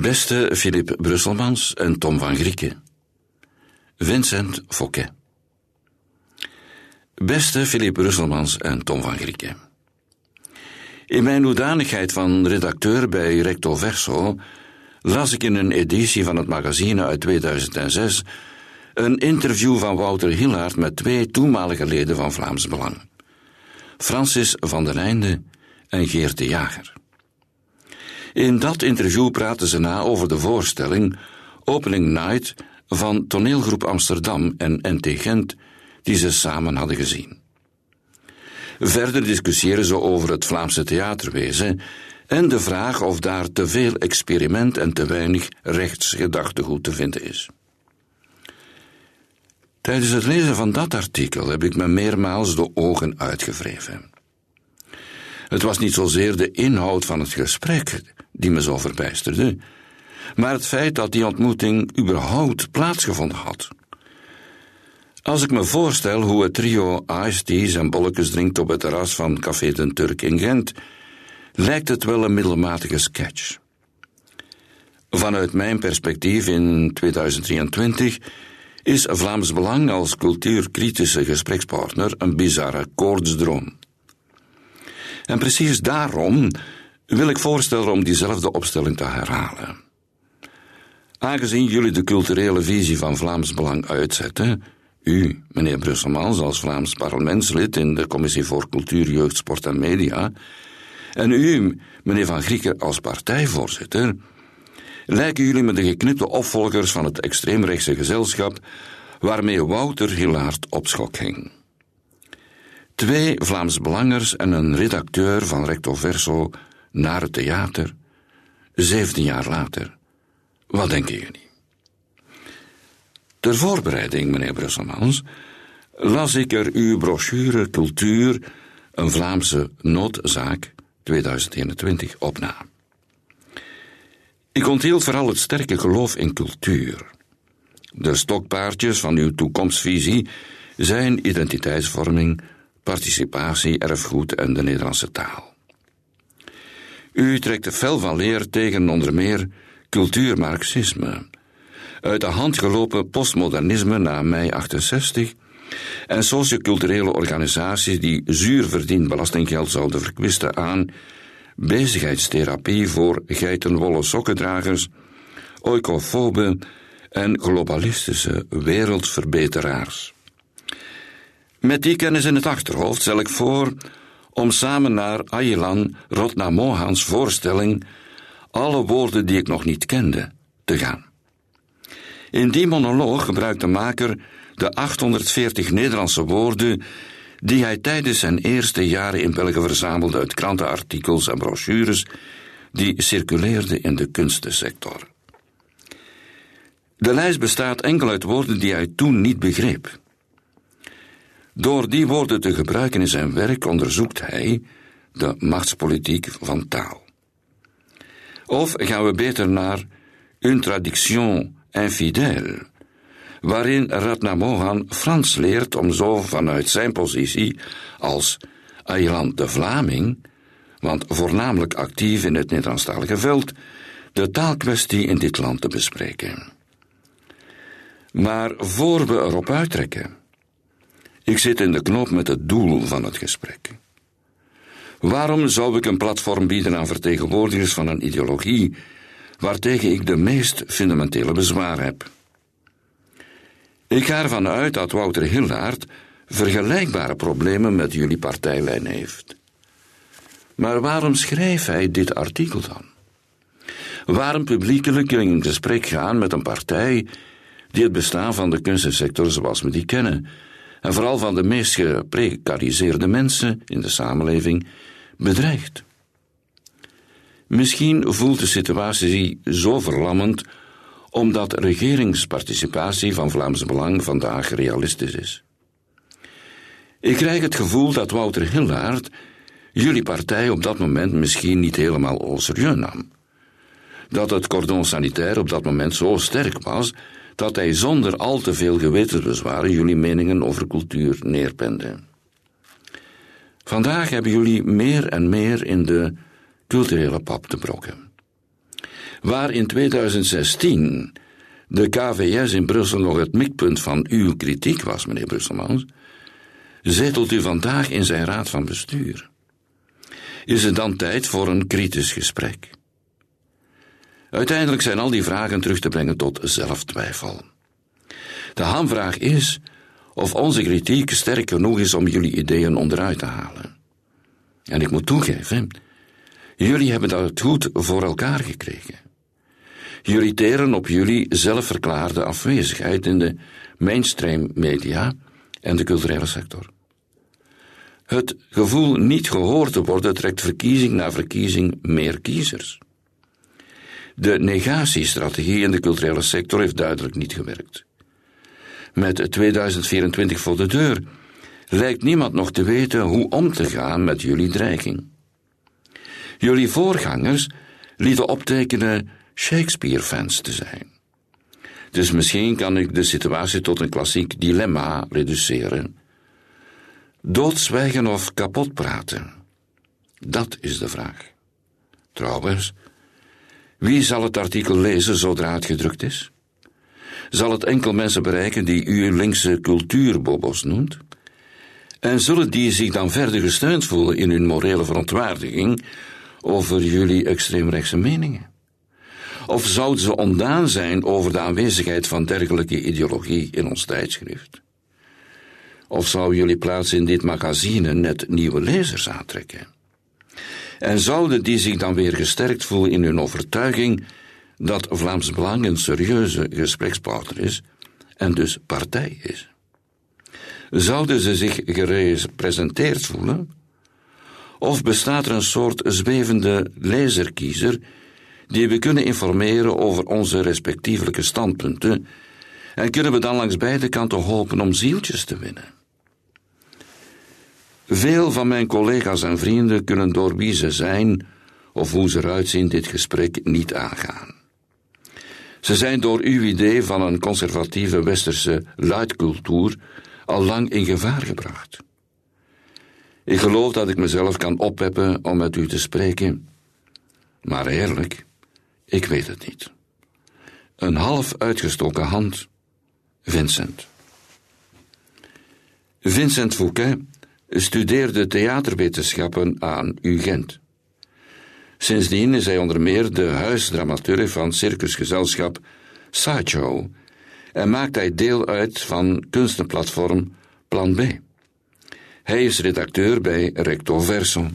Beste Philippe Brusselmans en Tom van Grieken. Vincent Fouquet. Beste Philippe Brusselmans en Tom van Grieken. In mijn hoedanigheid van redacteur bij Recto Verso las ik in een editie van het magazine uit 2006 een interview van Wouter Hillaert met twee toenmalige leden van Vlaams Belang. Francis van der Einde en Geert de Jager. In dat interview praten ze na over de voorstelling Opening Night van toneelgroep Amsterdam en NT Gent, die ze samen hadden gezien. Verder discussiëren ze over het Vlaamse theaterwezen en de vraag of daar te veel experiment en te weinig rechtsgedachtegoed te vinden is. Tijdens het lezen van dat artikel heb ik me meermaals de ogen uitgewreven. Het was niet zozeer de inhoud van het gesprek die me zo verbijsterde, maar het feit dat die ontmoeting überhaupt plaatsgevonden had. Als ik me voorstel hoe het trio teas en bolletjes drinkt op het terras van Café den Turk in Gent, lijkt het wel een middelmatige sketch. Vanuit mijn perspectief in 2023 is Vlaams Belang als cultuurkritische gesprekspartner een bizarre koortsdroom. En precies daarom wil ik voorstellen om diezelfde opstelling te herhalen. Aangezien jullie de culturele visie van Vlaams Belang uitzetten, u, meneer Brusselmans, als Vlaams parlementslid in de Commissie voor Cultuur, Jeugd, Sport en Media, en u, meneer Van Grieken, als partijvoorzitter, lijken jullie me de geknipte opvolgers van het extreemrechtse gezelschap waarmee Wouter Hilaert op schok ging. Twee Vlaams belangers en een redacteur van Recto Verso naar het theater, zeventien jaar later. Wat denken jullie? Ter voorbereiding, meneer Brusselmans, las ik er uw brochure Cultuur, een Vlaamse noodzaak 2021 op na. Ik onthield vooral het sterke geloof in cultuur. De stokpaardjes van uw toekomstvisie zijn identiteitsvorming, participatie, erfgoed en de Nederlandse taal. U trekt fel van leer tegen onder meer cultuurmarxisme, uit de hand gelopen postmodernisme na mei 68 en socioculturele organisaties die zuur verdiend belastinggeld zouden verkwisten aan bezigheidstherapie voor geitenwolle sokkendragers, oikofoben en globalistische wereldverbeteraars. Met die kennis in het achterhoofd stel ik voor om samen naar Ayelan Rotna Mohans voorstelling Alle woorden die ik nog niet kende te gaan. In die monoloog gebruikt de maker de 840 Nederlandse woorden die hij tijdens zijn eerste jaren in België verzamelde uit krantenartikels en brochures die circuleerden in de kunstensector. De lijst bestaat enkel uit woorden die hij toen niet begreep. Door die woorden te gebruiken in zijn werk onderzoekt hij de machtspolitiek van taal. Of gaan we beter naar une traduction infidèle, waarin Ratna Mohan Frans leert om zo vanuit zijn positie als eiland de Vlaming, want voornamelijk actief in het Nederlandstalige veld, de taalkwestie in dit land te bespreken. Maar voor we erop uittrekken, ik zit in de knoop met het doel van het gesprek. Waarom zou ik een platform bieden aan vertegenwoordigers van een ideologie waartegen ik de meest fundamentele bezwaar heb? Ik ga ervan uit dat Wouter Hildaert vergelijkbare problemen met jullie partijlijn heeft. Maar waarom schrijft hij dit artikel dan? Waarom publiekelijk in gesprek gaan met een partij die het bestaan van de kunstensector zoals we die kennen, en vooral van de meest geprecariseerde mensen in de samenleving, bedreigt? Misschien voelt de situatie zo verlammend omdat regeringsparticipatie van Vlaams Belang vandaag realistisch is. Ik krijg het gevoel dat Wouter Hillaert jullie partij op dat moment misschien niet helemaal au serieus nam. Dat het cordon sanitair op dat moment zo sterk was dat hij zonder al te veel gewetensbezwaren jullie meningen over cultuur neerpende. Vandaag hebben jullie meer en meer in de culturele pap te brokken. Waar in 2016 de KVS in Brussel nog het mikpunt van uw kritiek was, meneer Brusselmans, zetelt u vandaag in zijn raad van bestuur. Is het dan tijd voor een kritisch gesprek? Uiteindelijk zijn al die vragen terug te brengen tot zelftwijfel. De hamvraag is of onze kritiek sterk genoeg is om jullie ideeën onderuit te halen. En ik moet toegeven, jullie hebben dat goed voor elkaar gekregen. Jullie teren op jullie zelfverklaarde afwezigheid in de mainstream media en de culturele sector. Het gevoel niet gehoord te worden trekt verkiezing na verkiezing meer kiezers. De negatiestrategie in de culturele sector heeft duidelijk niet gewerkt. Met 2024 voor de deur lijkt niemand nog te weten hoe om te gaan met jullie dreiging. Jullie voorgangers lieten optekenen Shakespeare-fans te zijn. Dus misschien kan ik de situatie tot een klassiek dilemma reduceren. Doodzwijgen of kapot praten? Dat is de vraag. Trouwens, wie zal het artikel lezen zodra het gedrukt is? Zal het enkel mensen bereiken die u linkse cultuurbobos noemt? En zullen die zich dan verder gesteund voelen in hun morele verontwaardiging over jullie extreemrechtse meningen? Of zouden ze ontdaan zijn over de aanwezigheid van dergelijke ideologie in ons tijdschrift? Of zou jullie plaats in dit magazine net nieuwe lezers aantrekken? En zouden die zich dan weer gesterkt voelen in hun overtuiging dat Vlaams Belang een serieuze gesprekspartner is en dus partij is? Zouden ze zich gerepresenteerd voelen? Of bestaat er een soort zwevende lezerkiezer die we kunnen informeren over onze respectievelijke standpunten en kunnen we dan langs beide kanten hopen om zieltjes te winnen? Veel van mijn collega's en vrienden kunnen door wie ze zijn of hoe ze eruit zien dit gesprek niet aangaan. Ze zijn door uw idee van een conservatieve westerse luidcultuur al lang in gevaar gebracht. Ik geloof dat ik mezelf kan oppeppen om met u te spreken, maar eerlijk, ik weet het niet. Een half uitgestoken hand, Vincent. Vincent Fouquet studeerde theaterwetenschappen aan UGent. Sindsdien is hij onder meer de huisdramaturg van circusgezelschap Sideshow en maakt hij deel uit van kunstenplatform Plan B. Hij is redacteur bij Recto Verso.